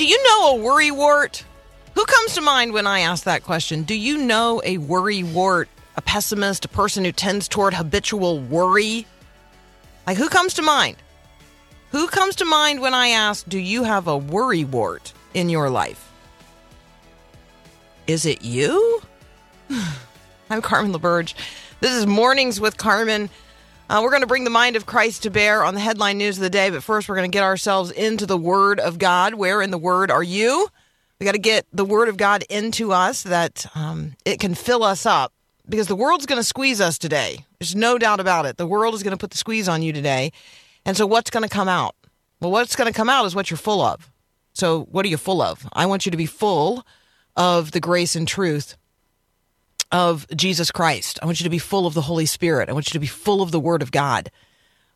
Do you know a worry wart? Who comes to mind when I ask that question? Do you know a worry wart, a pessimist, a person who tends toward habitual worry? Like, who comes to mind? Who comes to mind when I ask, do you have a worry wart in your life? Is it you? I'm Carmen LaBerge. This is Mornings with Carmen. Uh, we're going to bring the mind of Christ to bear on the headline news of the day, but first we're going to get ourselves into the Word of God. Where in the Word are you? We got to get the Word of God into us that um, it can fill us up because the world's going to squeeze us today. There's no doubt about it. The world is going to put the squeeze on you today. And so, what's going to come out? Well, what's going to come out is what you're full of. So, what are you full of? I want you to be full of the grace and truth of Jesus Christ. I want you to be full of the Holy Spirit. I want you to be full of the Word of God.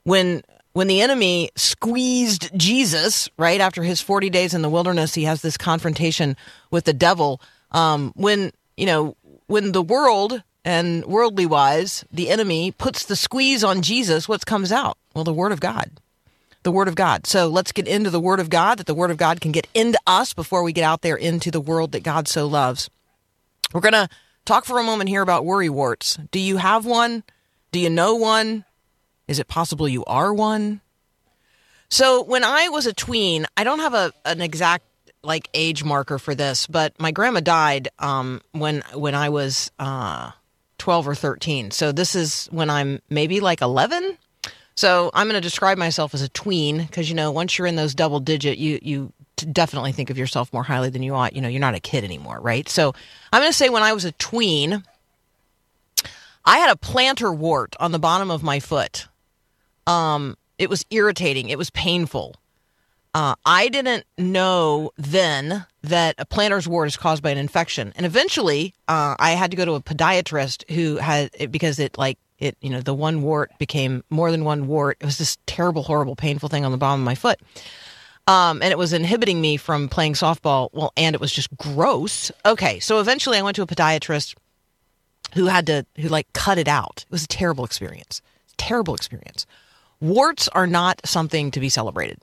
When when the enemy squeezed Jesus right after his 40 days in the wilderness, he has this confrontation with the devil. Um, when you know when the world and worldly wise, the enemy puts the squeeze on Jesus, what comes out? Well, the Word of God. The Word of God. So let's get into the Word of God, that the Word of God can get into us before we get out there into the world that God so loves. We're going to talk for a moment here about worry warts. Do you have one? Do you know one? Is it possible you are one? So when I was a tween, I don't have a an exact like age marker for this, but my grandma died um, when when I was uh, twelve or thirteen. So this is when I'm maybe like eleven. So I'm going to describe myself as a tween because you know once you're in those double digit, you you t- definitely think of yourself more highly than you ought. You know you're not a kid anymore, right? So I'm going to say when I was a tween, I had a plantar wart on the bottom of my foot. Um, it was irritating. It was painful. Uh, I didn't know then that a plantar's wart is caused by an infection, and eventually, uh, I had to go to a podiatrist who had it because it like it you know the one wart became more than one wart. It was this terrible, horrible, painful thing on the bottom of my foot, um, and it was inhibiting me from playing softball. Well, and it was just gross. Okay, so eventually, I went to a podiatrist who had to who like cut it out. It was a terrible experience. Terrible experience. Warts are not something to be celebrated.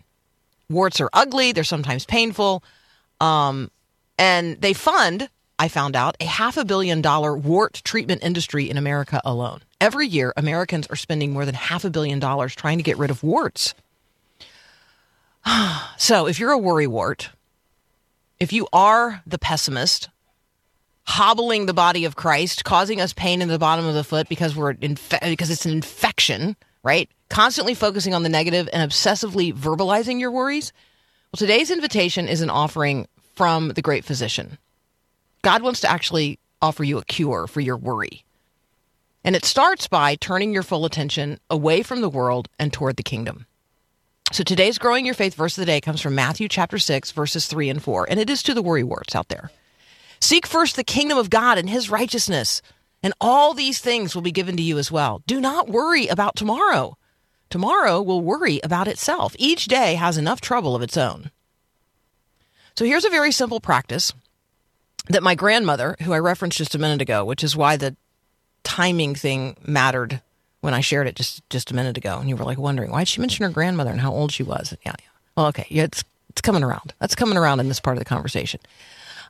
Warts are ugly. They're sometimes painful. Um, and they fund, I found out, a half a billion dollar wart treatment industry in America alone. Every year, Americans are spending more than half a billion dollars trying to get rid of warts. so if you're a worry wart, if you are the pessimist, hobbling the body of Christ, causing us pain in the bottom of the foot because we're because it's an infection, right? Constantly focusing on the negative and obsessively verbalizing your worries. Well, today's invitation is an offering from the great physician. God wants to actually offer you a cure for your worry. And it starts by turning your full attention away from the world and toward the kingdom. So today's growing your faith verse of the day comes from Matthew chapter 6 verses 3 and 4, and it is to the worry warts out there. Seek first the kingdom of God and his righteousness, and all these things will be given to you as well. Do not worry about tomorrow. Tomorrow will worry about itself. Each day has enough trouble of its own. So here's a very simple practice that my grandmother, who I referenced just a minute ago, which is why the timing thing mattered when I shared it just just a minute ago, and you were like wondering why did she mention her grandmother and how old she was? Yeah, yeah. Well, okay, yeah, it's it's coming around. That's coming around in this part of the conversation.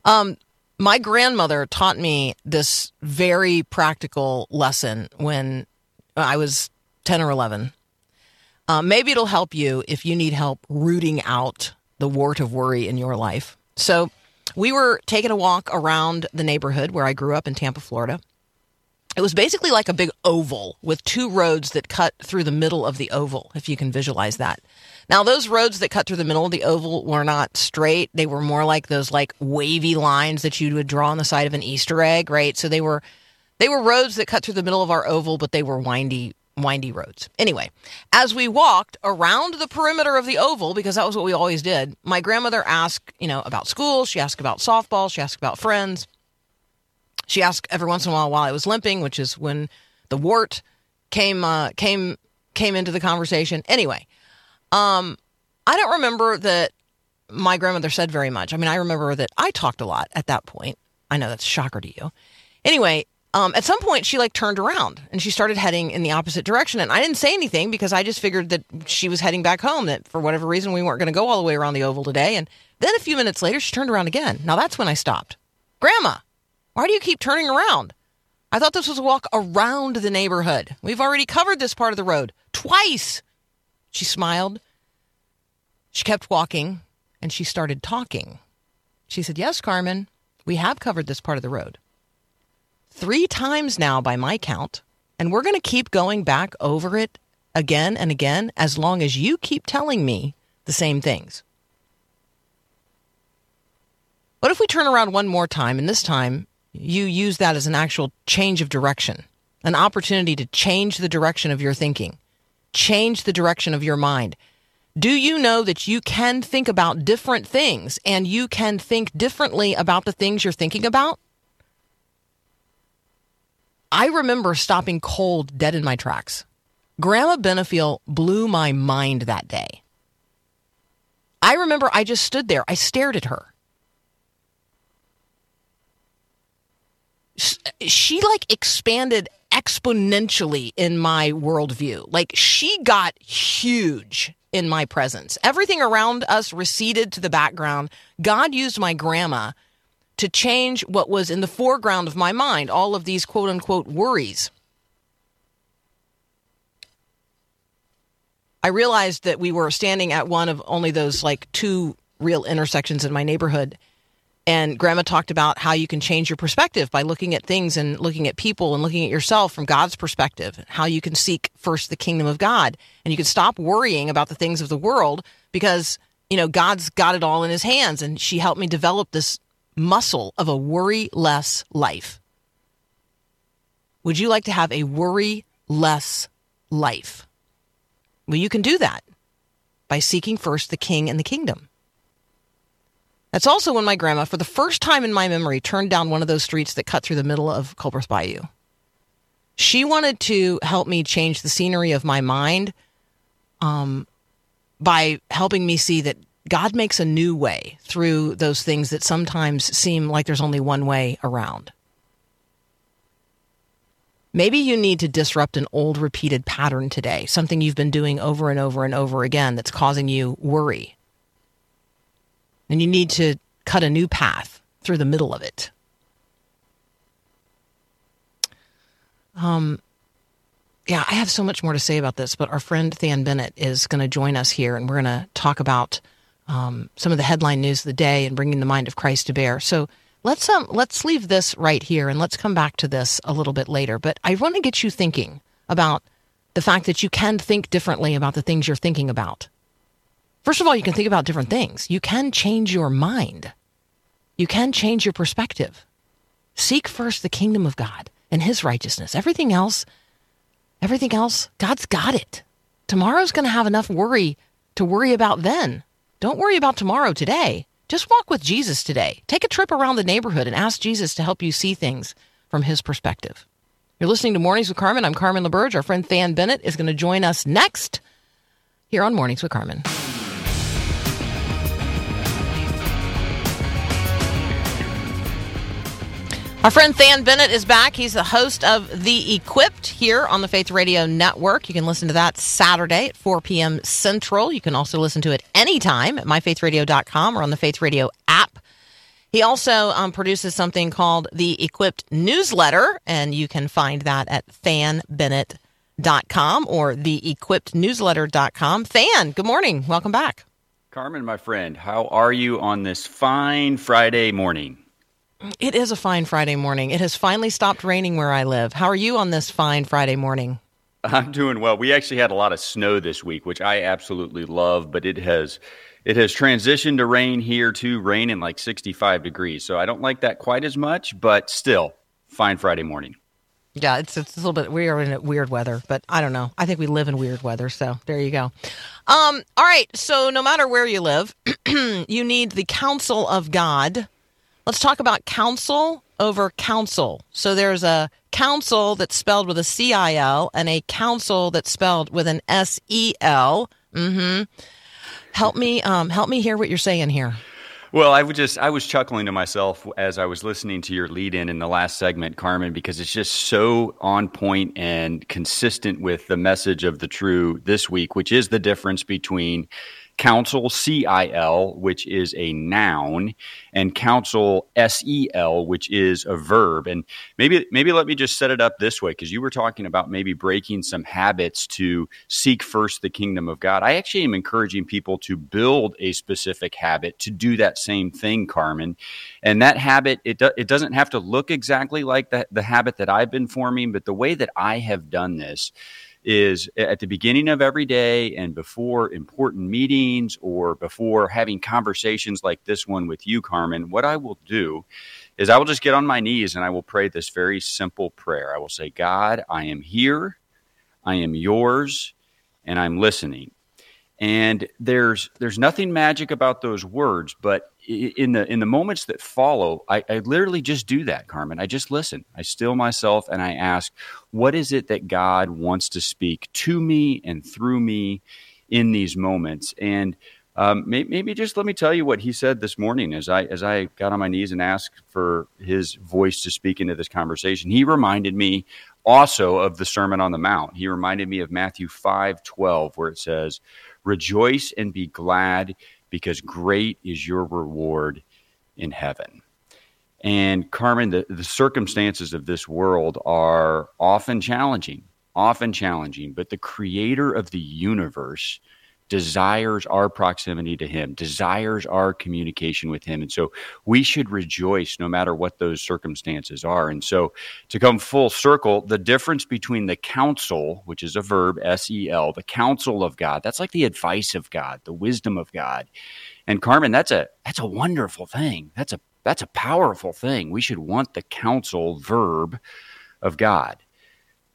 Um, my grandmother taught me this very practical lesson when I was ten or eleven. Uh, maybe it'll help you if you need help rooting out the wart of worry in your life. So, we were taking a walk around the neighborhood where I grew up in Tampa, Florida. It was basically like a big oval with two roads that cut through the middle of the oval, if you can visualize that. Now, those roads that cut through the middle of the oval were not straight. They were more like those like wavy lines that you would draw on the side of an Easter egg, right? So they were they were roads that cut through the middle of our oval, but they were windy windy roads. Anyway, as we walked around the perimeter of the oval, because that was what we always did, my grandmother asked, you know, about school. She asked about softball. She asked about friends. She asked every once in a while while I was limping, which is when the wart came uh, came came into the conversation. Anyway, um, I don't remember that my grandmother said very much. I mean, I remember that I talked a lot at that point. I know that's a shocker to you. Anyway, um, at some point she like turned around and she started heading in the opposite direction, and I didn't say anything because I just figured that she was heading back home. That for whatever reason we weren't going to go all the way around the oval today. And then a few minutes later she turned around again. Now that's when I stopped. Grandma, why do you keep turning around? I thought this was a walk around the neighborhood. We've already covered this part of the road twice. She smiled. She kept walking and she started talking. She said, Yes, Carmen, we have covered this part of the road. Three times now, by my count, and we're going to keep going back over it again and again as long as you keep telling me the same things. What if we turn around one more time and this time you use that as an actual change of direction, an opportunity to change the direction of your thinking, change the direction of your mind. Do you know that you can think about different things and you can think differently about the things you're thinking about? I remember stopping cold dead in my tracks. Grandma Benefiel blew my mind that day. I remember I just stood there. I stared at her. She like expanded exponentially in my worldview. Like she got huge in my presence. Everything around us receded to the background. God used my grandma to change what was in the foreground of my mind, all of these quote unquote worries. I realized that we were standing at one of only those like two real intersections in my neighborhood and grandma talked about how you can change your perspective by looking at things and looking at people and looking at yourself from God's perspective, how you can seek first the kingdom of God. And you can stop worrying about the things of the world because, you know, God's got it all in his hands. And she helped me develop this muscle of a worry less life. Would you like to have a worry less life? Well, you can do that by seeking first the king and the kingdom. That's also when my grandma, for the first time in my memory, turned down one of those streets that cut through the middle of Culbreath Bayou. She wanted to help me change the scenery of my mind um, by helping me see that God makes a new way through those things that sometimes seem like there's only one way around. Maybe you need to disrupt an old repeated pattern today, something you've been doing over and over and over again that's causing you worry and you need to cut a new path through the middle of it. Um, yeah, I have so much more to say about this, but our friend Thann Bennett is going to join us here, and we're going to talk about um, some of the headline news of the day and bringing the mind of Christ to bear. So let's um, let's leave this right here, and let's come back to this a little bit later. But I want to get you thinking about the fact that you can think differently about the things you're thinking about. First of all, you can think about different things. You can change your mind. You can change your perspective. Seek first the kingdom of God and his righteousness. Everything else, everything else, God's got it. Tomorrow's going to have enough worry to worry about then. Don't worry about tomorrow today. Just walk with Jesus today. Take a trip around the neighborhood and ask Jesus to help you see things from his perspective. You're listening to Mornings with Carmen. I'm Carmen LaBerge. Our friend Thann Bennett is going to join us next here on Mornings with Carmen. Our friend Thann Bennett is back. He's the host of The Equipped here on the Faith Radio Network. You can listen to that Saturday at 4 p.m. Central. You can also listen to it anytime at myfaithradio.com or on the Faith Radio app. He also um, produces something called the Equipped Newsletter, and you can find that at thanbennett.com or theequippednewsletter.com. Thann, good morning. Welcome back. Carmen, my friend, how are you on this fine Friday morning? It is a fine Friday morning. It has finally stopped raining where I live. How are you on this fine Friday morning? I'm doing well. We actually had a lot of snow this week, which I absolutely love, but it has it has transitioned to rain here too, rain in like 65 degrees. So I don't like that quite as much, but still, fine Friday morning. Yeah, it's, it's a little bit we are in weird weather, but I don't know. I think we live in weird weather, so there you go. Um, all right, so no matter where you live, you need the counsel of God. Let's talk about council over council. So there's a council that's spelled with a C I L and a council that's spelled with an S E L. Mm-hmm. Help me, um, help me hear what you're saying here. Well, I would just I was chuckling to myself as I was listening to your lead in in the last segment, Carmen, because it's just so on point and consistent with the message of the true this week, which is the difference between counsel C I L, which is a noun, and council, S E L, which is a verb. And maybe maybe let me just set it up this way, because you were talking about maybe breaking some habits to seek first the kingdom of God. I actually am encouraging people to build a specific habit to do that same thing, Carmen. And that habit, it do, it doesn't have to look exactly like the, the habit that I've been forming, but the way that I have done this is at the beginning of every day and before important meetings or before having conversations like this one with you, Carmen, what I will do is I will just get on my knees and I will pray this very simple prayer. I will say, God, I am here, I am yours, and I'm listening. And there's there's nothing magic about those words, but in the in the moments that follow, I, I, literally just do that, Carmen. I just listen. I still myself and I ask, what is it that God wants to speak to me and through me in these moments? And um, maybe, maybe just let me tell you what he said this morning as I as I got on my knees and asked for his voice to speak into this conversation. He reminded me also of the Sermon on the Mount. He reminded me of Matthew five twelve, where it says, "Rejoice and be glad." because great is your reward in heaven. And Carmen, the, the circumstances of this world are often challenging, often challenging, but the creator of the universe desires our proximity to him, desires our communication with him. And so we should rejoice no matter what those circumstances are. And so to come full circle, the difference between the counsel, which is a verb, S E L, the counsel of God, that's like the advice of God, the wisdom of God. And Carmen, that's a that's a wonderful thing. That's a that's a powerful thing. We should want the counsel verb of God.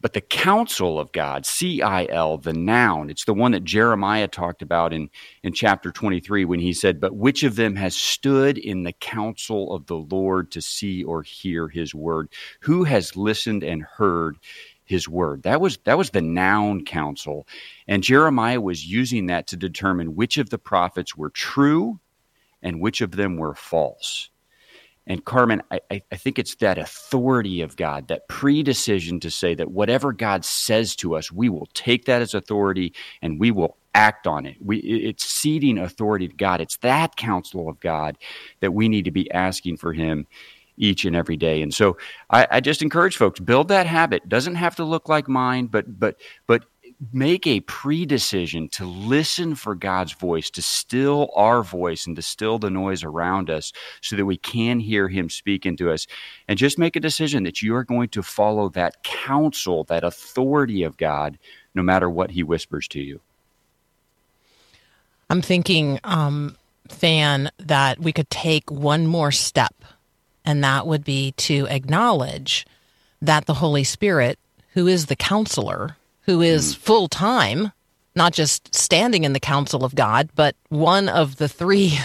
But the counsel of God, C I L, the noun, it's the one that Jeremiah talked about in, in chapter 23 when he said, But which of them has stood in the counsel of the Lord to see or hear his word? Who has listened and heard his word? That was, that was the noun counsel. And Jeremiah was using that to determine which of the prophets were true and which of them were false. And Carmen, I, I, think it's that authority of God, that pre-decision to say that whatever God says to us, we will take that as authority and we will act on it. We, it's ceding authority to God. It's that counsel of God that we need to be asking for Him each and every day. And so I, I just encourage folks build that habit. Doesn't have to look like mine, but but but make a pre-decision to listen for God's voice, to still our voice and to still the noise around us so that we can hear him speaking to us. And just make a decision that you are going to follow that counsel, that authority of God, no matter what he whispers to you. I'm thinking, um, Thann, that we could take one more step, and that would be to acknowledge that the Holy Spirit, who is the counselor, who is mm. full time, not just standing in the counsel of God, but one of the three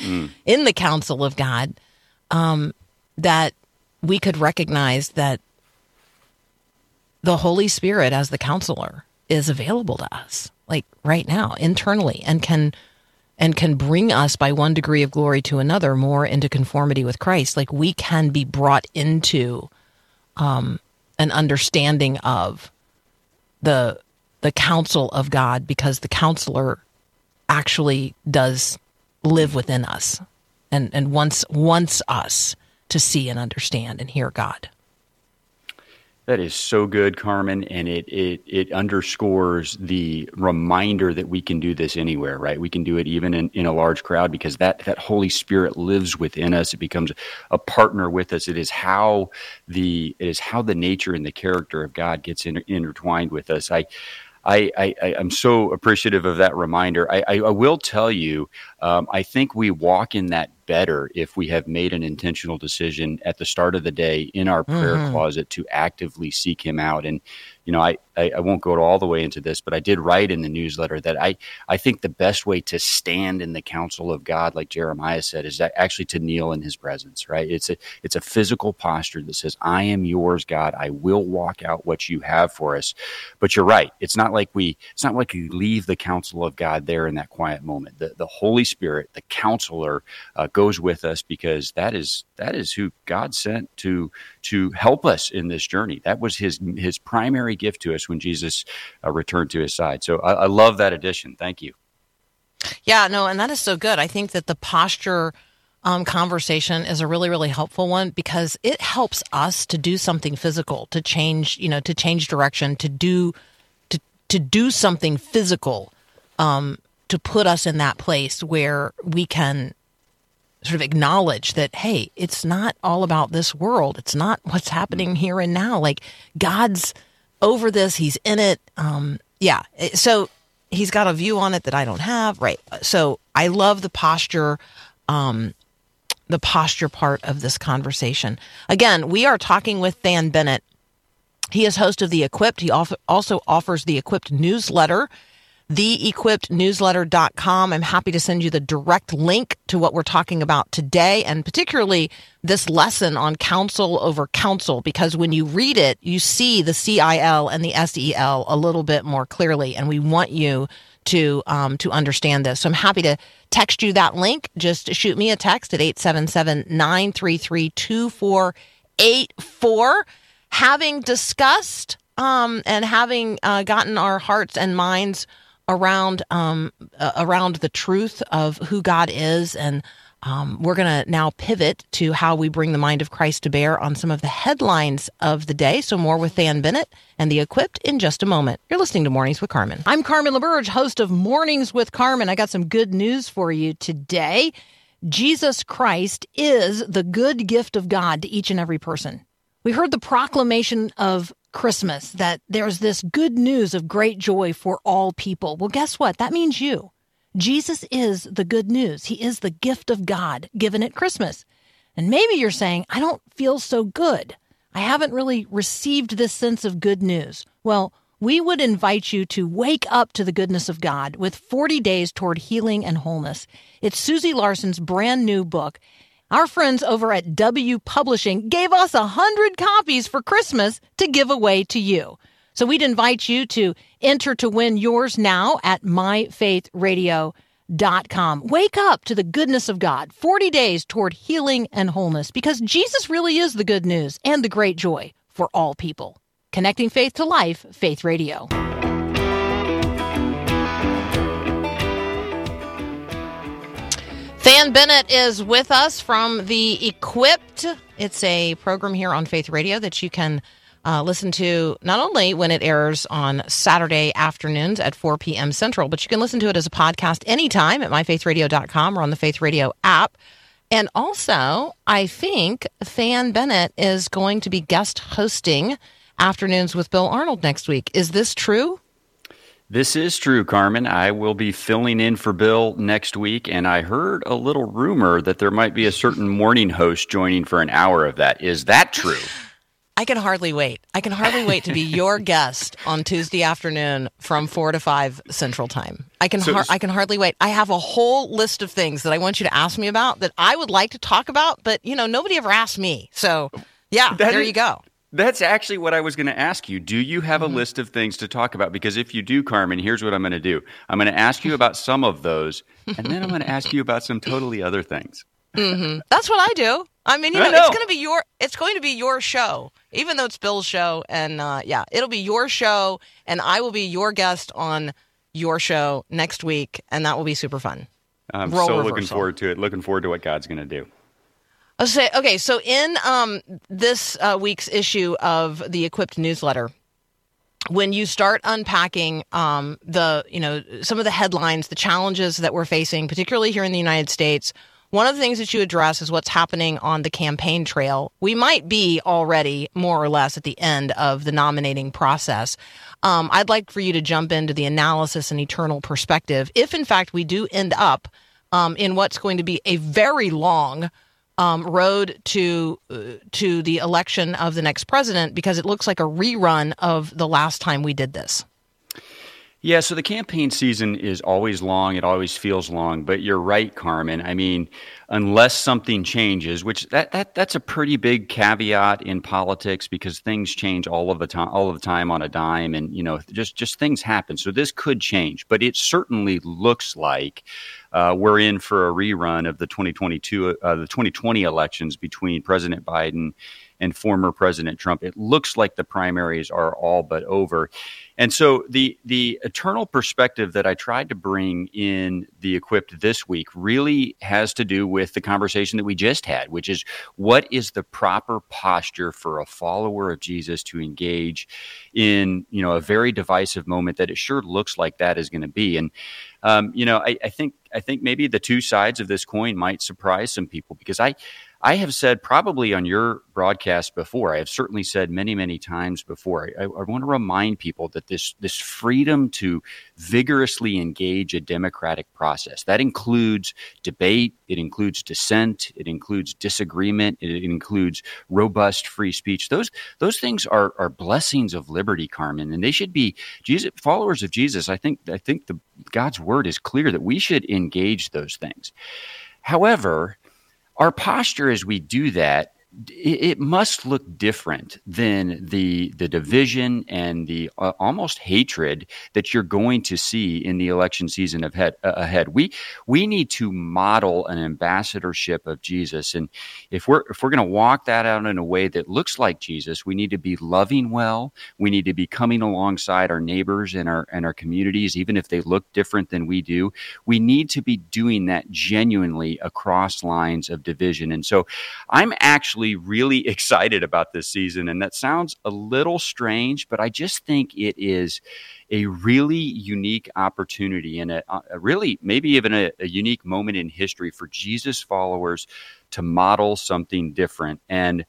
mm. in the counsel of God, um, that we could recognize that the Holy Spirit as the counselor is available to us, like right now, internally, and can and can bring us by one degree of glory to another more into conformity with Christ. Like we can be brought into um, an understanding of the the counsel of God because the counselor actually does live within us and and wants wants us to see and understand and hear God. That is so good, Carmen, and it it it underscores the reminder that we can do this anywhere, right? We can do it even in, in a large crowd because that that Holy Spirit lives within us. It becomes a partner with us. It is how the it is how the nature and the character of God gets inter- intertwined with us. I I, I, am so appreciative of that reminder. I, I, I will tell you, um, I think we walk in that better if we have made an intentional decision at the start of the day in our prayer Mhm. closet to actively seek Him out. And you know, I, I, I won't go all the way into this, but I did write in the newsletter that I, I think the best way to stand in the counsel of God, like Jeremiah said, is actually to kneel in his presence, right? It's a it's a physical posture that says, I am yours, God. I will walk out what you have for us. But you're right. It's not like we it's not like we leave the counsel of God there in that quiet moment. The the Holy Spirit, the counselor, uh, goes with us because that is that is who God sent to to help us in this journey. That was his his primary gift to us when Jesus uh, returned to his side. So I, I love that addition. Thank you. Yeah, no, and that is so good. I think that the posture um, conversation is a really, really helpful one because it helps us to do something physical, to change, you know, to change direction, to do, to to do something physical, um, to put us in that place where we can sort of acknowledge that hey, it's not all about this world. It's not what's happening here and now. Like God's over this. He's in it. Um, yeah. So he's got a view on it that I don't have. Right. So I love the posture, um, the posture part of this conversation. Again, we are talking with Thann Bennett. He is host of The Equipped. He also offers the Equipped newsletter, theequippednewsletter.com. I'm happy to send you the direct link to what we're talking about today, and particularly this lesson on counsel over counsel, because when you read it, you see the CIL and the SEL a little bit more clearly, and we want you to um, to understand this. So I'm happy to text you that link. Just shoot me a text at 877-933-2484. Having discussed um, and having uh, gotten our hearts and minds around um, uh, around the truth of who God is, and um, we're going to now pivot to how we bring the mind of Christ to bear on some of the headlines of the day. So more with Thann Bennett and the Equipped in just a moment. You're listening to Mornings with Carmen. I'm Carmen LaBerge, host of Mornings with Carmen. I got some good news for you today. Jesus Christ is the good gift of God to each and every person. We heard the proclamation of Christmas that there's this good news of great joy for all people. Well, guess what? That means you. Jesus is the good news. He is the gift of God given at Christmas. And maybe you're saying, I don't feel so good. I haven't really received this sense of good news. Well, we would invite you to wake up to the goodness of God with 40 days toward healing and wholeness. It's Susie Larson's brand new book. Our friends over at W Publishing gave us a hundred copies for Christmas to give away to you. So we'd invite you to enter to win yours now at myfaithradio.com. Wake up to the goodness of God. 40 days toward healing and wholeness because Jesus really is the good news and the great joy for all people. Connecting faith to life, Faith Radio. Thann Bennett is with us from the Equipped. It's a program here on Faith Radio that you can uh, listen to not only when it airs on Saturday afternoons at 4 p.m. Central, but you can listen to it as a podcast anytime at myfaithradio.com or on the Faith Radio app. And also, I think Thann Bennett is going to be guest hosting Afternoons with Bill Arnold next week. Is this true? This is true, Carmen. I will be filling in for Bill next week, and I heard a little rumor that there might be a certain morning host joining for an hour of that. Is that true? I can hardly wait. I can hardly wait to be your guest on Tuesday afternoon from four to five Central Time. I can So- har- I can hardly wait. I have a whole list of things that I want you to ask me about that I would like to talk about, but you know nobody ever asked me. So yeah, there is- you go. That's actually what I was going to ask you. Do you have a list of things to talk about? Because if you do, Carmen, here's what I'm going to do I'm going to ask you about some of those, and then I'm going to ask you about some totally other things. Mm-hmm. That's what I do. I mean, you know, know. it's going to be your it's going to be your show, even though it's Bill's show, and uh, yeah, it'll be your show, and I will be your guest on your show next week, and that will be super fun. I'm Role so looking forward to it. Looking forward to what God's going to do. I'll say okay. So in um, this uh, week's issue of the Equipped newsletter, when you start unpacking um, the you know some of the headlines, the challenges that we're facing, particularly here in the United States. One of the things that you address is what's happening on the campaign trail. We might be already more or less at the end of the nominating process. Um, I'd like for you to jump into the analysis and eternal perspective. If in fact we do end up um, in what's going to be a very long um, road to uh, to the election of the next president, because it looks like a rerun of the last time we did this. Yeah, so the campaign season is always long. It always feels long, but you're right, Carmen. I mean, unless something changes, which that, that that's a pretty big caveat in politics because things change all of the time, all of the time on a dime, and you know, just just things happen. So this could change, but it certainly looks like uh, we're in for a rerun of the 2022, uh, the 2020 elections between President Biden and former President Trump. It looks like the primaries are all but over. And so the the eternal perspective that I tried to bring in the equipped this week really has to do with the conversation that we just had, which is what is the proper posture for a follower of Jesus to engage in, you know, a very divisive moment that it sure looks like that is going to be. And um, you know, I, I think I think maybe the two sides of this coin might surprise some people because I I have said probably on your broadcast before, I have certainly said many, many times before, I, I, want to remind people that this, this freedom to vigorously engage a democratic process, that includes debate, it includes dissent, it includes disagreement, it includes robust free speech. Those, those things are, are blessings of liberty, Carmen, and they should be Jesus, followers of Jesus. I think, I think the, God's word is clear that we should engage those things. However, our posture as we do that it, must look different than the the division and the uh, almost hatred that you're going to see in the election season ahead. Uh, ahead, we we need to model an ambassadorship of Jesus, and if we're if we're going to walk that out in a way that looks like Jesus, we need to be loving well. We need to be coming alongside our neighbors and our and our communities, even if they look different than we do. We need to be doing that genuinely across lines of division, and so I'm actually actually really excited about this season. And that sounds a little strange, but I just think it is a really unique opportunity and a, a really maybe even a, a unique moment in history for Jesus followers to model something different. And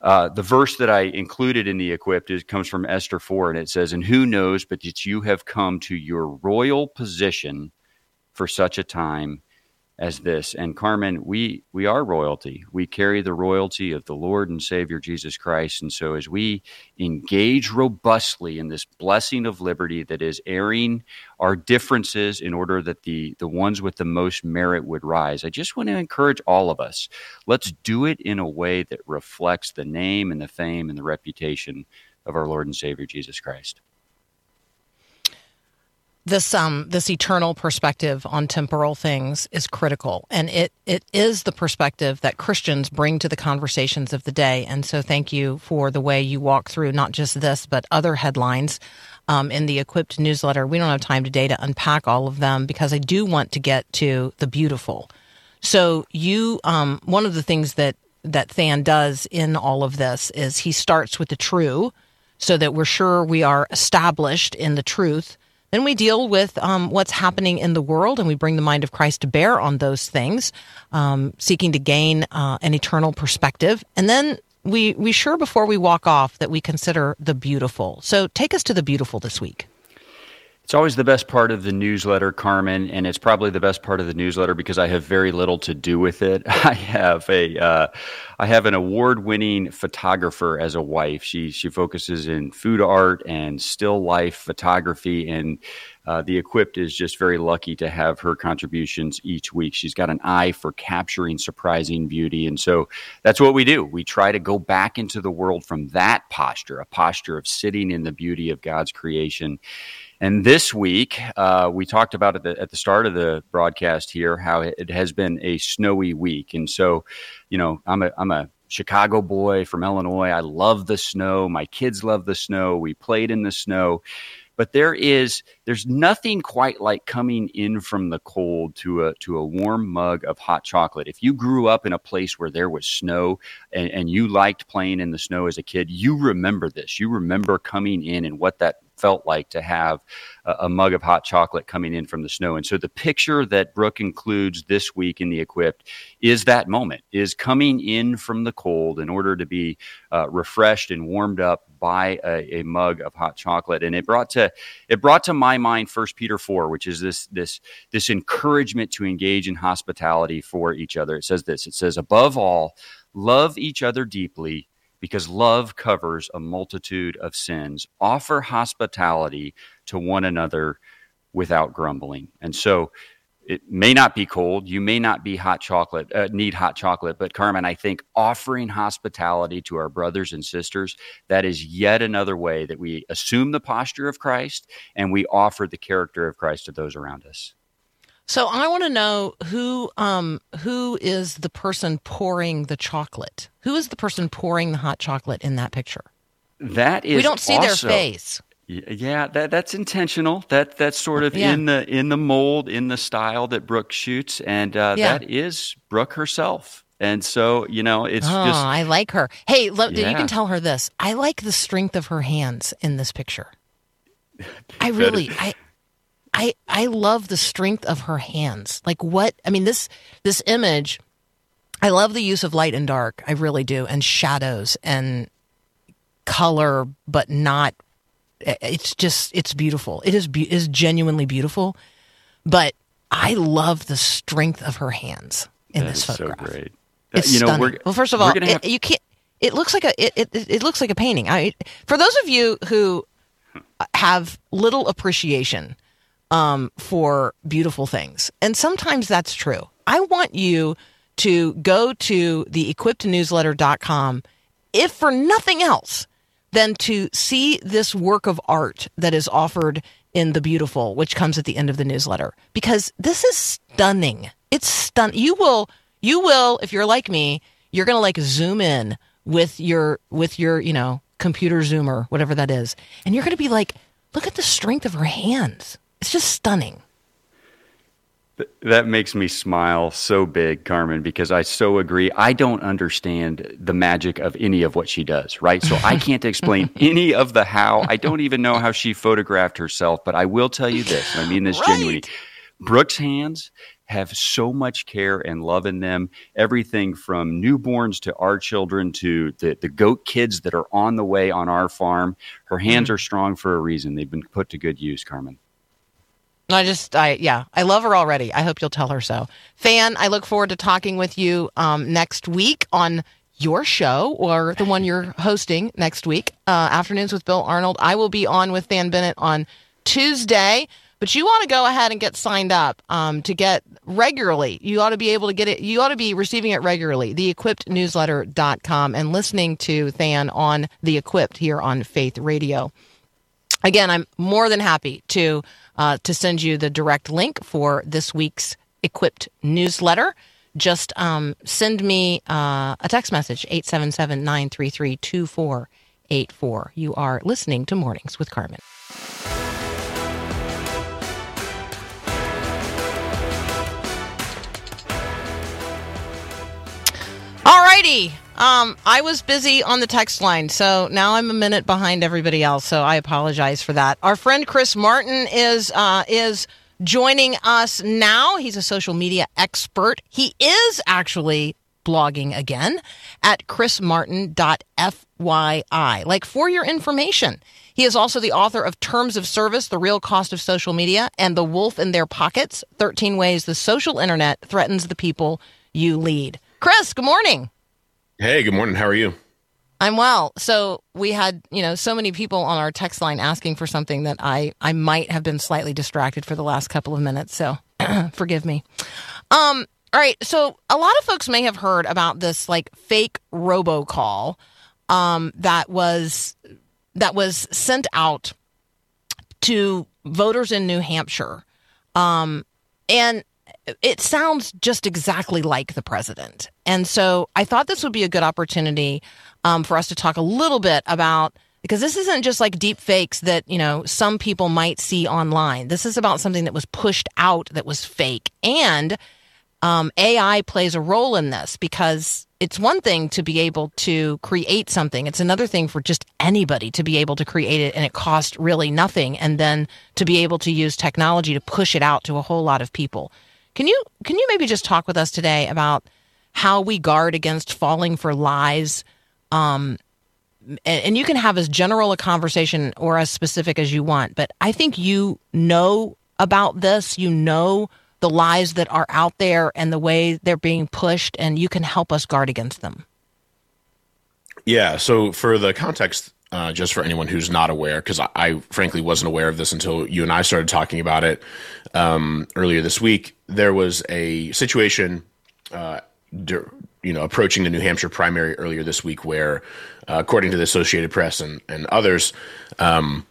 uh, the verse that I included in the equipped is, comes from Esther 4, and it says, And who knows but that you have come to your royal position for such a time as this. And Carmen, we we are royalty. We carry the royalty of the Lord and Savior Jesus Christ. And so as we engage robustly in this blessing of liberty that is airing our differences in order that the the ones with the most merit would rise, I just want to encourage all of us. Let's do it in a way that reflects the name and the fame and the reputation of our Lord and Savior Jesus Christ this um this eternal perspective on temporal things is critical. And it it is the perspective that Christians bring to the conversations of the day. And so thank you for the way you walk through not just this but other headlines um, in the equipped newsletter. We don't have time today to unpack all of them because I do want to get to the beautiful. So you um, one of the things that that Thann does in all of this is he starts with the true so that we're sure we are established in the truth then we deal with um, what's happening in the world and we bring the mind of Christ to bear on those things, um, seeking to gain uh, an eternal perspective. And then we, we sure before we walk off that we consider the beautiful. So take us to the beautiful this week. It's always the best part of the newsletter, Carmen, and it's probably the best part of the newsletter because I have very little to do with it. I have a, uh, I have an award-winning photographer as a wife. She she focuses in food art and still life photography, and uh, the equipped is just very lucky to have her contributions each week. She's got an eye for capturing surprising beauty, and so that's what we do. We try to go back into the world from that posture, a posture of sitting in the beauty of God's creation and this week, uh, we talked about at the, at the start of the broadcast here how it has been a snowy week. And so, you know, I'm a, I'm a Chicago boy from Illinois. I love the snow. My kids love the snow. We played in the snow. but there is there's nothing quite like coming in from the cold to a to a warm mug of hot chocolate. If you grew up in a place where there was snow and, and you liked playing in the snow as a kid, you remember this. You remember coming in and what that felt like to have a, a, mug of hot chocolate coming in from the snow. And so the picture that Brooke includes this week in the Equipped is that moment, is coming in from the cold in order to be uh, refreshed and warmed up by a, a, mug of hot chocolate. And it brought to it brought to my mind First Peter four, which is this this this encouragement to engage in hospitality for each other. It says this. It says, above all, love each other deeply because love covers a multitude of sins. Offer hospitality to one another without grumbling. And so it may not be cold. You may not be hot chocolate, uh, need hot chocolate. But Carmen, I think offering hospitality to our brothers and sisters, that is yet another way that we assume the posture of Christ and we offer the character of Christ to those around us. So I want to know who um who is the person pouring the chocolate? Who is the person pouring the hot chocolate in that picture? That is We don't see also, their face. Yeah, that that's intentional. That that's sort of Yeah. in the in the mold, in the style that Brooke shoots, and uh, Yeah. that is Brooke herself. And so you know, it's oh, just I like her. Hey, lo- you can tell her this. I like the strength of her hands in this picture. I really, I, I, I love the strength of her hands. Like what? I mean this this image. I love the use of light and dark. I really do, and shadows and color, but not. It's just it's beautiful. It is be- is genuinely beautiful, but I love the strength of her hands in that this is so photograph. great. It's you know, stunning. we're well, first of all, it, have- you can't. It looks like a. It, it, it looks like a painting. I, for those of you who hmm. have little appreciation um, for beautiful things, and sometimes that's true. I want you to go to the equippednewsletter.com, if for nothing else, than to see this work of art that is offered in the beautiful, which comes at the end of the newsletter, because this is stunning. It's stun. You will, you will, if you're like me, you're gonna like zoom in with your with your you know computer zoomer, whatever that is, and you're gonna be like, look at the strength of her hands. It's just stunning. That makes me smile so big, Carmen, because I so agree. I don't understand the magic of any of what she does, right? So I can't explain any of the how. I don't even know how she photographed herself, but I will tell you this, I mean this Right. genuinely. Brooke's hands have so much care and love in them. Everything from newborns to our children to the, the goat kids that are on the way on our farm. Her hands mm-hmm. are strong for a reason. They've been put to good use, Carmen. I just, I yeah, I love her already. I hope you'll tell her so. Thann, I look forward to talking with you um, next week on your show or the one you're hosting next week, uh, Afternoons with Bill Arnold. I will be on with Thann Bennett on Tuesday. But you want to go ahead and get signed up um, to get regularly. You ought to be able to get it. You ought to be receiving it regularly. TheEquippedNewsletter.com and listening to Thann on The Equipped here on Faith Radio again, I'm more than happy to uh, to send you the direct link for this week's equipped newsletter. Just um, send me uh, a text message 877-933-2484. You are listening to Mornings with Carmen. All righty. Um, I was busy on the text line, so now I'm a minute behind everybody else. So I apologize for that. Our friend Chris Martin is uh, is joining us now. He's a social media expert. He is actually blogging again at chrismartin.fyi. Like for your information, he is also the author of Terms of Service: The Real Cost of Social Media and The Wolf in Their Pockets: 13 Ways the Social Internet Threatens the People You Lead. Chris, good morning. Hey, good morning. How are you? I'm well. So we had, you know, so many people on our text line asking for something that I I might have been slightly distracted for the last couple of minutes. So forgive me. Um. All right. So a lot of folks may have heard about this like fake robocall um, that was that was sent out to voters in New Hampshire, um, and it sounds just exactly like the president. And so I thought this would be a good opportunity um, for us to talk a little bit about because this isn't just like deep fakes that, you know, some people might see online. This is about something that was pushed out that was fake. And um, AI plays a role in this because it's one thing to be able to create something. It's another thing for just anybody to be able to create it and it costs really nothing. And then to be able to use technology to push it out to a whole lot of people. Can you, can you maybe just talk with us today about how we guard against falling for lies? Um, and, and you can have as general a conversation or as specific as you want, but I think you know about this. You know the lies that are out there and the way they're being pushed, and you can help us guard against them. Yeah. So for the context, uh, just for anyone who's not aware, because I, I, frankly wasn't aware of this until you and I started talking about it um, earlier this week. There was a situation, uh, you know, approaching the New Hampshire primary earlier this week, where, uh, according to the Associated Press and and others, um,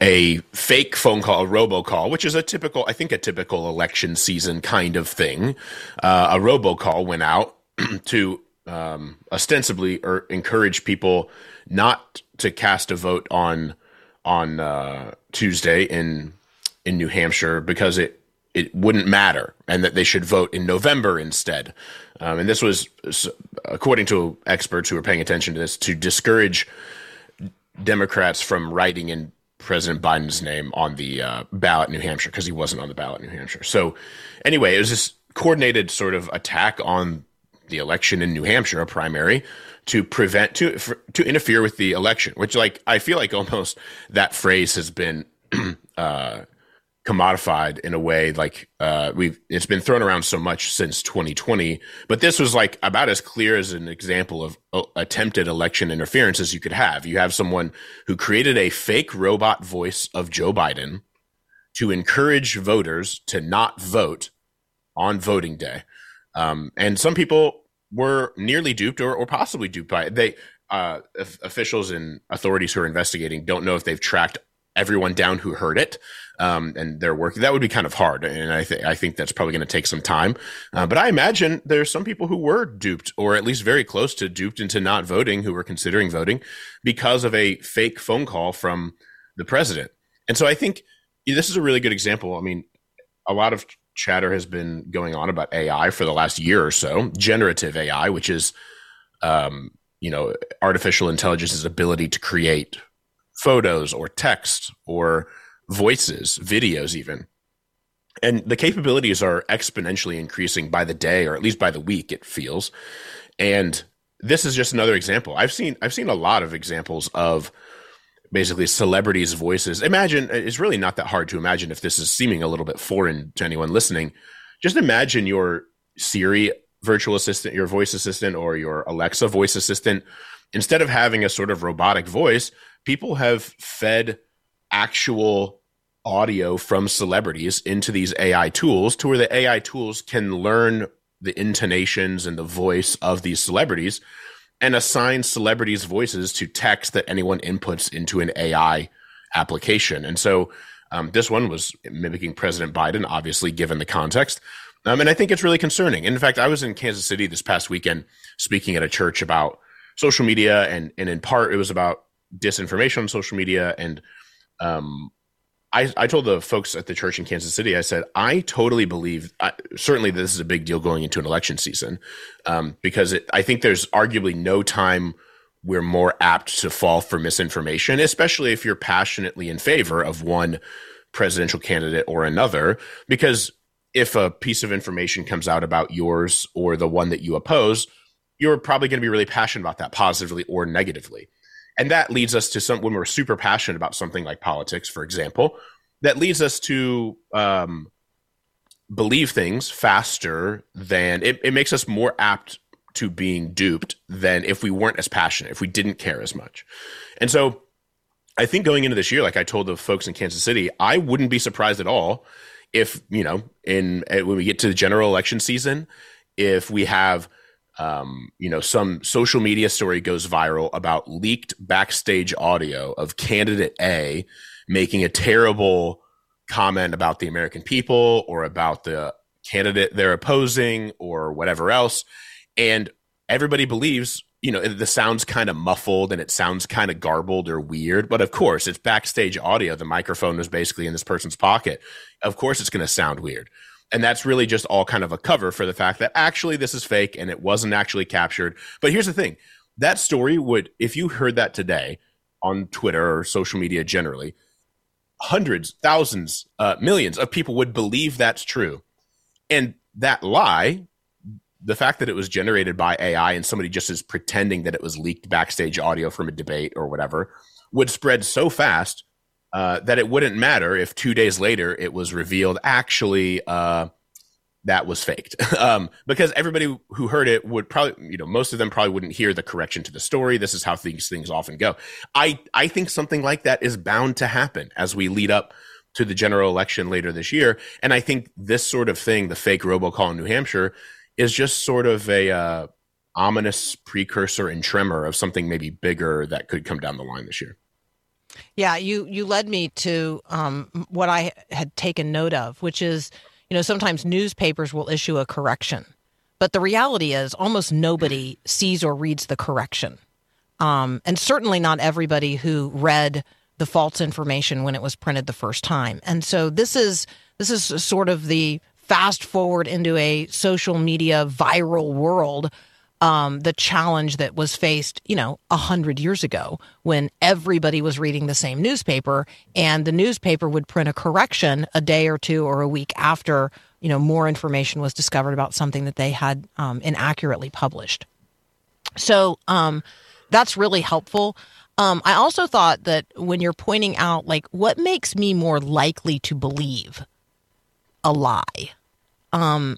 a fake phone call, a robocall, which is a typical, I think, a typical election season kind of thing. Uh, a robocall went out to um, ostensibly or encourage people not to cast a vote on on uh, Tuesday in in New Hampshire because it it wouldn't matter and that they should vote in November instead. Um, and this was, according to experts who are paying attention to this, to discourage Democrats from writing in President Biden's name on the uh, ballot in New Hampshire because he wasn't on the ballot in New Hampshire. So, anyway, it was this coordinated sort of attack on the election in New Hampshire, a primary, to prevent to for, to interfere with the election. Which, like, I feel like almost that phrase has been uh, commodified in a way like uh, we've it's been thrown around so much since 2020 but this was like about as clear as an example of uh, attempted election interference as you could have you have someone who created a fake robot voice of Joe Biden to encourage voters to not vote on voting day um, and some people were nearly duped or, or possibly duped by it they uh, officials and authorities who are investigating don't know if they've tracked everyone down who heard it um, and they're working. That would be kind of hard, and I think I think that's probably going to take some time. Uh, but I imagine there's some people who were duped, or at least very close to duped into not voting, who were considering voting because of a fake phone call from the president. And so I think this is a really good example. I mean, a lot of chatter has been going on about AI for the last year or so, generative AI, which is, um, you know, artificial intelligence's ability to create photos or text or voices, videos, even. And the capabilities are exponentially increasing by the day, or at least by the week, it feels. And this is just another example. I've seen I've seen a lot of examples of basically celebrities' voices. Imagine it's really not that hard to imagine if this is seeming a little bit foreign to anyone listening. Just imagine your Siri virtual assistant, your voice assistant, or your Alexa voice assistant. Instead of having a sort of robotic voice, people have fed actual audio from celebrities into these AI tools to where the AI tools can learn the intonations and the voice of these celebrities and assign celebrities' voices to text that anyone inputs into an AI application. And so um, this one was mimicking President Biden, obviously, given the context. Um, and I think it's really concerning. in fact, I was in Kansas City this past weekend speaking at a church about social media, and, and in part, it was about disinformation on social media and um, I, I told the folks at the church in Kansas City, I said, I totally believe, I, certainly this is a big deal going into an election season um, because it, I think there's arguably no time we're more apt to fall for misinformation, especially if you're passionately in favor of one presidential candidate or another. Because if a piece of information comes out about yours or the one that you oppose, you're probably going to be really passionate about that positively or negatively and that leads us to some when we're super passionate about something like politics for example that leads us to um, believe things faster than it, it makes us more apt to being duped than if we weren't as passionate if we didn't care as much. And so i think going into this year like i told the folks in kansas city i wouldn't be surprised at all if you know in when we get to the general election season if we have um, you know, some social media story goes viral about leaked backstage audio of candidate A making a terrible comment about the American people or about the candidate they're opposing or whatever else. And everybody believes you know, the sound's kind of muffled and it sounds kind of garbled or weird. But of course, it's backstage audio. The microphone was basically in this person's pocket. Of course, it's going to sound weird. And that's really just all kind of a cover for the fact that actually this is fake and it wasn't actually captured. But here's the thing that story would, if you heard that today on Twitter or social media generally, hundreds, thousands, uh, millions of people would believe that's true. And that lie the fact that it was generated by AI and somebody just is pretending that it was leaked backstage audio from a debate or whatever would spread so fast uh, that it wouldn't matter if two days later it was revealed actually uh, that was faked. Um, because everybody who heard it would probably you know most of them probably wouldn't hear the correction to the story. This is how these things often go. I i think something like that is bound to happen as we lead up to the general election later this year. And i think this sort of thing the fake robocall in new hampshire is just sort of a uh, ominous precursor and tremor of something maybe bigger that could come down the line this year. Yeah, you you led me to um, what I had taken note of, which is you know sometimes newspapers will issue a correction, but the reality is almost nobody sees or reads the correction, um, and certainly not everybody who read the false information when it was printed the first time. And so this is this is sort of the fast forward into a social media viral world um, the challenge that was faced, you know, a hundred years ago when everybody was reading the same newspaper, and the newspaper would print a correction a day or two or a week after, you know, more information was discovered about something that they had um, inaccurately published. So um, that's really helpful. Um, I also thought that when you're pointing out, like, what makes me more likely to believe a lie um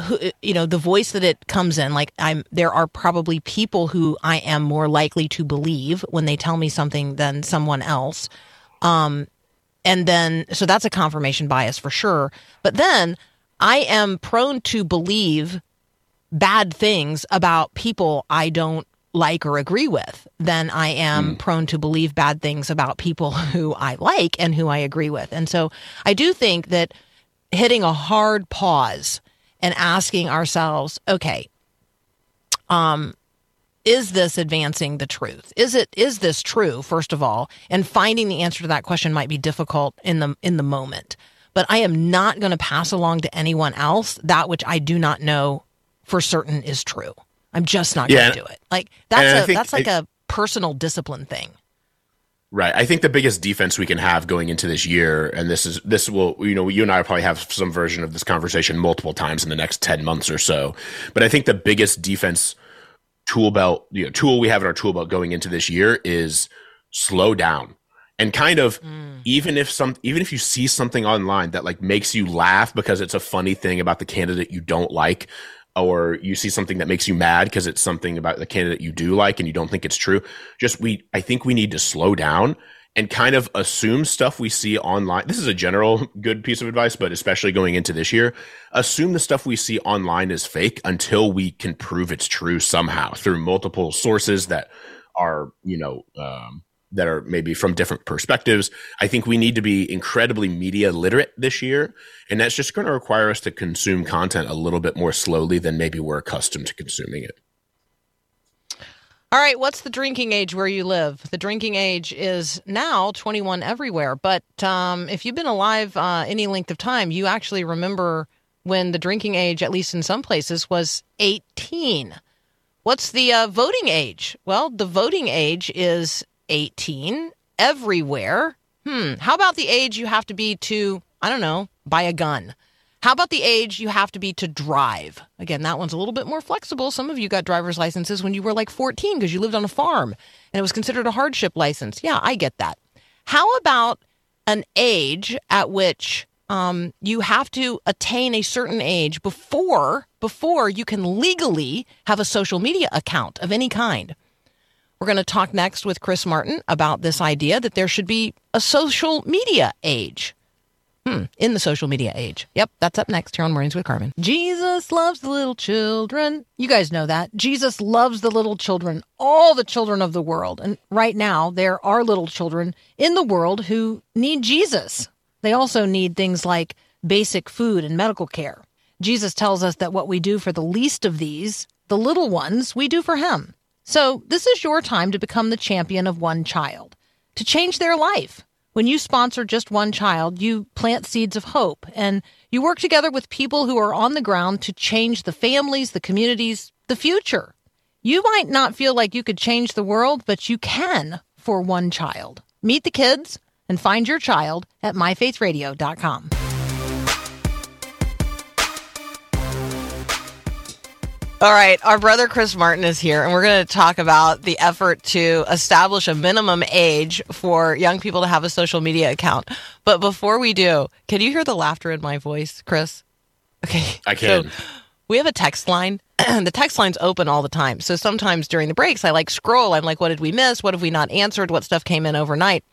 who you know the voice that it comes in like i'm there are probably people who i am more likely to believe when they tell me something than someone else. Um and then so that's a confirmation bias for sure. But then i am prone to believe bad things about people i don't like or agree with then i am mm. prone to believe bad things about people who i like and who i agree with. And so i do think that hitting a hard pause and asking ourselves, okay, um, is this advancing the truth? Is it is this true? First of all, and finding the answer to that question might be difficult in the in the moment. But I am not going to pass along to anyone else that which I do not know for certain is true. I'm just not yeah, going to do it. Like that's a that's like a personal discipline thing. Right. I think the biggest defense we can have going into this year, and this is this will you know you and I will probably have some version of this conversation multiple times in the next ten months or so. But I think the biggest defense tool belt, you know, tool we have in our tool belt going into this year is slow down and kind of mm. even if some even if you see something online that like makes you laugh because it's a funny thing about the candidate you don't like or you see something that makes you mad because it's something about the candidate you do like and you don't think it's true just we i think we need to slow down and kind of assume stuff we see online. This is a general good piece of advice but especially going into this year assume the stuff we see online is fake until we can prove it's true somehow through multiple sources that are you know um, that are maybe from different perspectives. I think we need to be incredibly media literate this year. And that's just going to require us to consume content a little bit more slowly than maybe we're accustomed to consuming it. All right, what's the drinking age where you live? The drinking age is now 21 everywhere. But um, if you've been alive uh, any length of time, you actually remember when the drinking age, at least in some places, was 18. What's the uh, voting age? Well, the voting age is 18 everywhere. Hmm. How about the age you have to be to, I don't know, buy a gun? How about the age you have to be to drive? Again, that one's a little bit more flexible. Some of you got driver's licenses when you were like 14 because you lived on a farm and it was considered a hardship license. Yeah, I get that. How about an age at which um, you have to attain a certain age before before you can legally have a social media account of any kind? We're going to talk next with Chris Martin about this idea that there should be a social media age. Hmm, in the social media age. Yep, that's up next here on Mornings with Carmen. Jesus loves the little children. You guys know that. Jesus loves the little children, all the children of the world. And right now, there are little children in the world who need Jesus. They also need things like basic food and medical care. Jesus tells us that what we do for the least of these, the little ones, we do for him. So, this is your time to become the champion of one child, to change their life. When you sponsor just one child, you plant seeds of hope and you work together with people who are on the ground to change the families, the communities, the future. You might not feel like you could change the world, but you can for one child. Meet the kids and find your child at myfaithradio.com. All right, our brother Chris Martin is here, and we're going to talk about the effort to establish a minimum age for young people to have a social media account. But before we do, can you hear the laughter in my voice, Chris? Okay. I can. So we have a text line. the text line's open all the time. So sometimes during the breaks, I like scroll. I'm like, what did we miss? What have we not answered? What stuff came in overnight?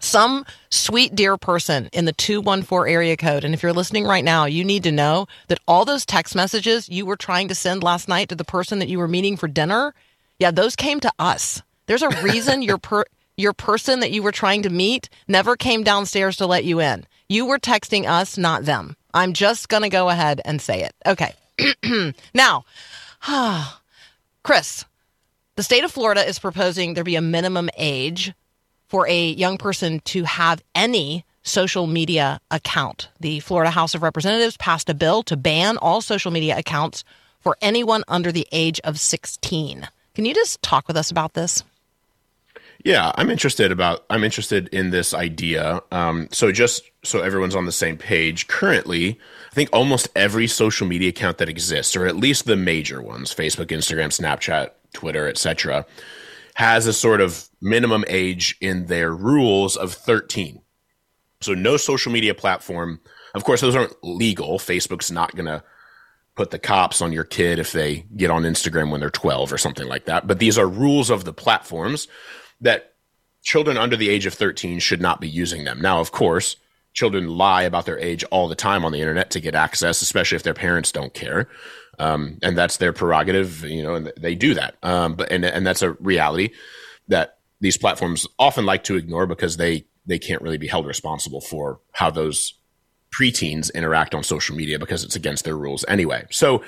Some sweet dear person in the 214 area code. And if you're listening right now you need to know that all those text messages you were trying to send last night to the person that you were meeting for dinner yeah those came to us. There's a reason your per your person that you were trying to meet never came downstairs to let you in. You were texting us not them. I'm just going to go ahead and say it. Okay. Now chris the state of florida is proposing there be a minimum age for a young person to have any social media account. The Florida House of Representatives passed a bill to ban all social media accounts for anyone under the age of 16. Can you just talk with us about this? Yeah, I'm interested about. I'm interested in this idea. Um, so just so everyone's on the same page, currently, I think almost every social media account that exists, or at least the major ones, Facebook, Instagram, Snapchat, Twitter, etc., has a sort of minimum age in their rules of 13. So no social media platform. Of course, those aren't legal. Facebook's not going to put the cops on your kid if they get on Instagram when they're 12 or something like that. But these are rules of the platforms that children under the age of 13 should not be using them. Now, of course, children lie about their age all the time on the internet to get access, especially if their parents don't care um, and that's their prerogative, you know, and they do that. Um, but and and that's a reality that these platforms often like to ignore because they they can't really be held responsible for how those preteens interact on social media because it's against their rules anyway. So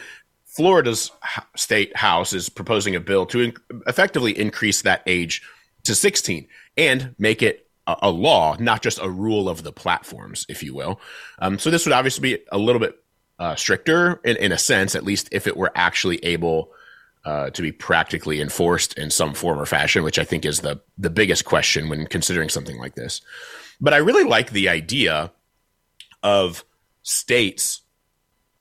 Florida's state house is proposing a bill to in- effectively increase that age to 16 and make it a, a, law, not just a rule of the platforms, if you will. Um, so this would obviously be a little bit uh, stricter in, in a sense, at least if it were actually able uh, to be practically enforced in some form or fashion, which I think is the the biggest question when considering something like this. But I really like the idea of states,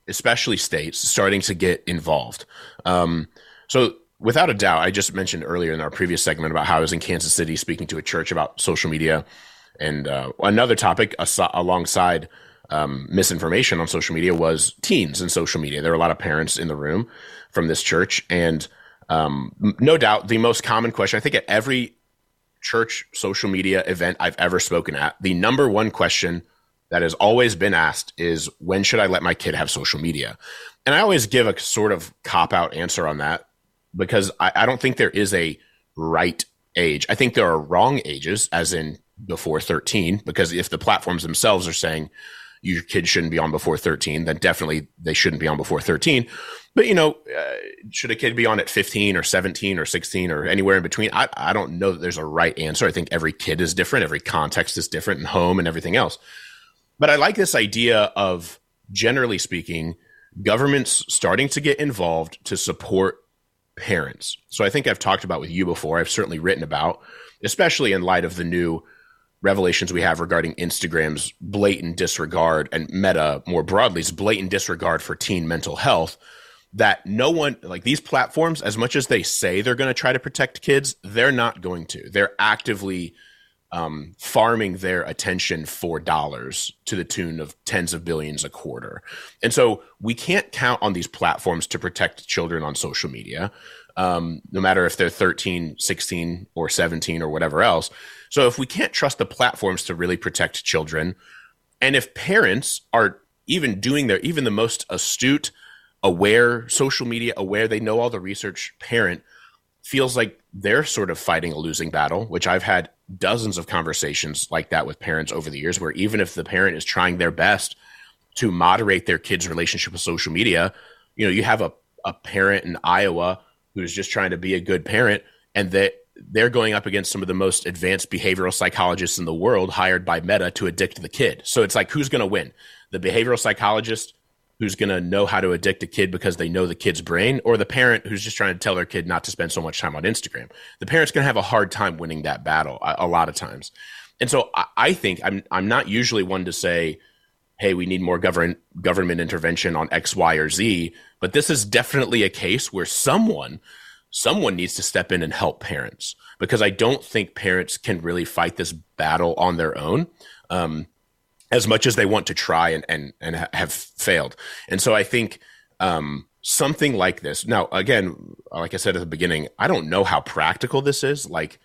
especially states, starting to get involved. Um, so without a doubt, I just mentioned earlier in our previous segment about how I was in Kansas City speaking to a church about social media, and uh, another topic as- alongside um, misinformation on social media was teens and social media. There were a lot of parents in the room from this church, and um, no doubt the most common question I think at every church social media event I've ever spoken at, the number one question that has always been asked is when should I let my kid have social media? And I always give a sort of cop out answer on that because I, I don't think there is a right age. I think there are wrong ages, as in before 13, because if the platforms themselves are saying your kid shouldn't be on before 13, then definitely they shouldn't be on before 13. But, you know, uh, should a kid be on at 15 or 17 or 16 or anywhere in between? I, I don't know that there's a right answer. I think every kid is different, every context is different, and home and everything else. But I like this idea of, generally speaking, governments starting to get involved to support parents. So I think I've talked about with you before, I've certainly written about, especially in light of the new revelations we have regarding Instagram's blatant disregard and Meta more broadly, broadly's blatant disregard for teen mental health that no one like these platforms as much as they say they're going to try to protect kids they're not going to. They're actively um, farming their attention for dollars to the tune of tens of billions a quarter. And so we can't count on these platforms to protect children on social media um, no matter if they're 13 16 or 17 or whatever else so if we can't trust the platforms to really protect children, and if parents are even doing their even the most astute, aware, social media aware, they know all the research parent feels like they're sort of fighting a losing battle, which I've had dozens of conversations like that with parents over the years where even if the parent is trying their best to moderate their kids' relationship with social media, you know, you have a, a parent in Iowa who's just trying to be a good parent, and that they're going up against some of the most advanced behavioral psychologists in the world hired by Meta to addict the kid. So it's like, who's going to win? The behavioral psychologist who's going to know how to addict a kid because they know the kid's brain, or the parent who's just trying to tell their kid not to spend so much time on Instagram. The parent's going to have a hard time winning that battle a, a lot of times. And so I, I think I'm I'm not usually one to say, hey, we need more government government intervention on X, Y, or Z. But this is definitely a case where someone someone needs to step in and help parents because I don't think parents can really fight this battle on their own. Um, as much as they want to try and and, and ha- have failed. And so I think um, something like this. Now, again, like I said at the beginning, I don't know how practical this is. Like,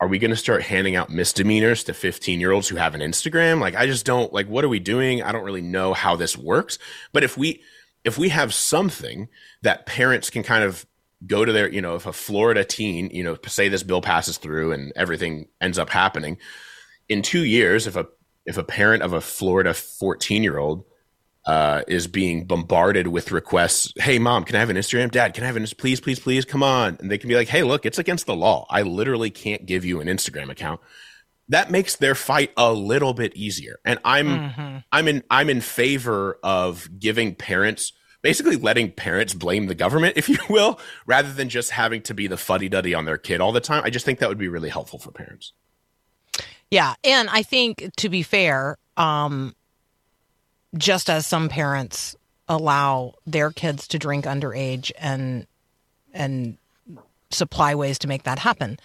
are we going to start handing out misdemeanors to 15 year olds who have an Instagram? Like, I just don't like. What are we doing? I don't really know how this works. But if we if we have something that parents can kind of go to their, you know, if a Florida teen, you know, say this bill passes through and everything ends up happening in two years, if a if a parent of a Florida 14 year old uh, is being bombarded with requests, hey mom, can I have an Instagram? Dad, can I have an please, please, please, come on. And they can be like, hey, look, it's against the law. I literally can't give you an Instagram account. That makes their fight a little bit easier. And I'm Mm-hmm. I'm in I'm in favor of giving parents basically letting parents blame the government, if you will, rather than just having to be the fuddy duddy on their kid all the time. I just think that would be really helpful for parents. Yeah, and I think to be fair, um, just as some parents allow their kids to drink underage and and supply ways to make that happen,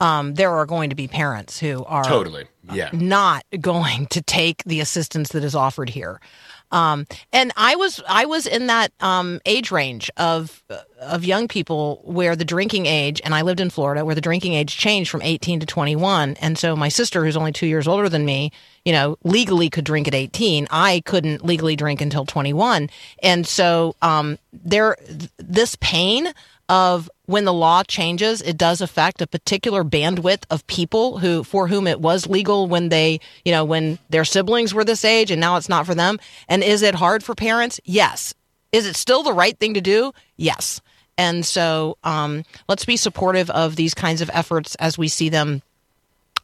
um, there are going to be parents who are Totally. Yeah. not going to take the assistance that is offered here. Um, and I was I was in that um, age range of of young people where the drinking age, and I lived in Florida, where the drinking age changed from 18 to 21. And so my sister, who's only two years older than me, you know, legally could drink at 18. I couldn't legally drink until 21. And so um, there, th- this pain of when the law changes, it does affect a particular bandwidth of people who for whom it was legal when they, you know, when their siblings were this age and now it's not for them. And is it hard for parents? Yes. Is it still the right thing to do? Yes. And so um, let's be supportive of these kinds of efforts as we see them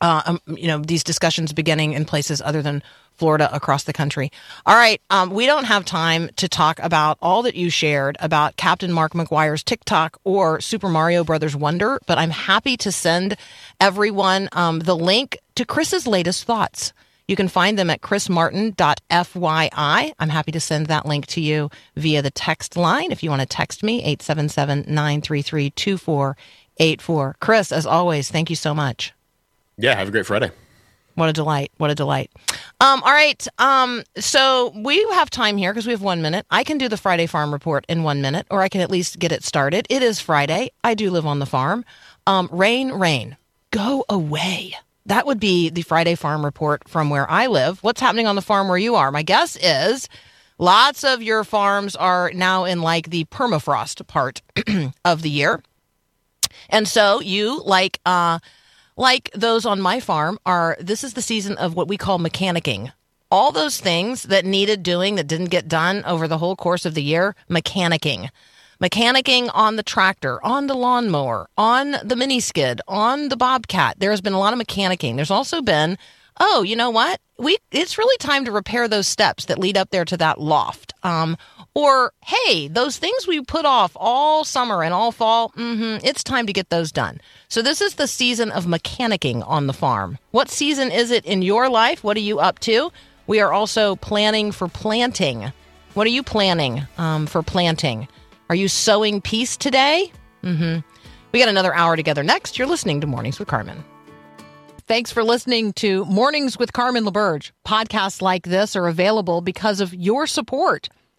uh, um, you know, these discussions beginning in places other than Florida across the country. All right. Um, we don't have time to talk about all that you shared about Captain Mark McGuire's TikTok or Super Mario Brothers Wonder, but I'm happy to send everyone um, the link to Chris's latest thoughts. You can find them at chrismartin.fyi. I'm happy to send that link to you via the text line. If you want to text me, 877 933 2484. Chris, as always, thank you so much. Yeah. Have a great Friday. What a delight. What a delight. Um, all right. Um, so we have time here because we have one minute. I can do the Friday farm report in one minute, or I can at least get it started. It is Friday. I do live on the farm. Um, rain, rain, go away. That would be the Friday farm report from where I live. What's happening on the farm where you are? My guess is lots of your farms are now in like the permafrost part of the year. And so you like uh like those on my farm are this is the season of what we call mechanicking. All those things that needed doing that didn't get done over the whole course of the year, mechanicking. Mechanicking on the tractor, on the lawnmower, on the mini skid, on the bobcat. There has been a lot of mechanicking. There's also been, oh, you know what? We it's really time to repair those steps that lead up there to that loft. Um, or hey, those things we put off all summer and all fall, hmm it's time to get those done. So this is the season of mechanicking on the farm. What season is it in your life? What are you up to? We are also planning for planting. What are you planning um, for planting? Are you sowing peace today? Mm-hmm. We got another hour together next. You're listening to Mornings with Carmen. Thanks for listening to Mornings with Carmen LaBerge. Podcasts like this are available because of your support.